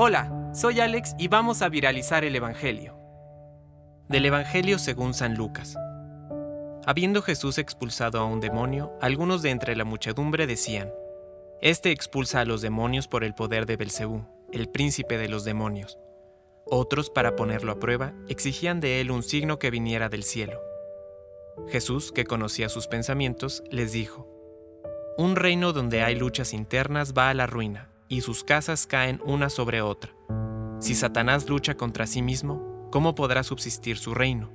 Hola, soy Alex y vamos a viralizar el Evangelio. Del Evangelio según San Lucas. Habiendo Jesús expulsado a un demonio, algunos de entre la muchedumbre decían: Este expulsa a los demonios por el poder de Belcebú, el príncipe de los demonios. Otros, para ponerlo a prueba, exigían de él un signo que viniera del cielo. Jesús, que conocía sus pensamientos, les dijo: Un reino donde hay luchas internas va a la ruina, y sus casas caen una sobre otra. Si Satanás lucha contra sí mismo, ¿cómo podrá subsistir su reino?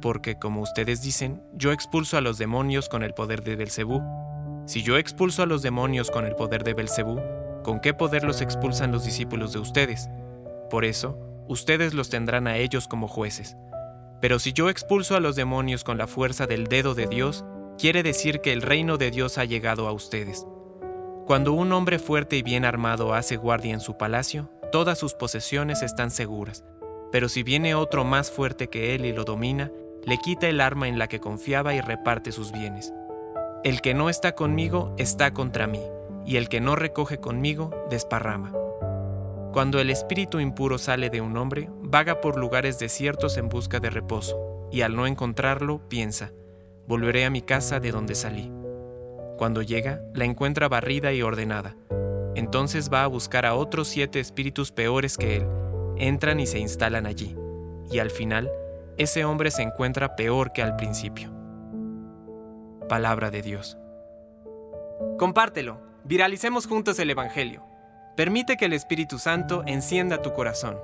Porque, como ustedes dicen, yo expulso a los demonios con el poder de Belcebú. Si yo expulso a los demonios con el poder de Belcebú, ¿con qué poder los expulsan los discípulos de ustedes? Por eso, ustedes los tendrán a ellos como jueces. Pero si yo expulso a los demonios con la fuerza del dedo de Dios, quiere decir que el reino de Dios ha llegado a ustedes. Cuando un hombre fuerte y bien armado hace guardia en su palacio, todas sus posesiones están seguras. Pero si viene otro más fuerte que él y lo domina, le quita el arma en la que confiaba y reparte sus bienes. El que no está conmigo está contra mí, y el que no recoge conmigo desparrama. Cuando el espíritu impuro sale de un hombre, vaga por lugares desiertos en busca de reposo, y al no encontrarlo, piensa, volveré a mi casa de donde salí. Cuando llega, la encuentra barrida y ordenada. Entonces va a buscar a otros siete espíritus peores que él, entran y se instalan allí, y al final, ese hombre se encuentra peor que al principio. Palabra de Dios. Compártelo, viralicemos juntos el Evangelio. Permite que el Espíritu Santo encienda tu corazón.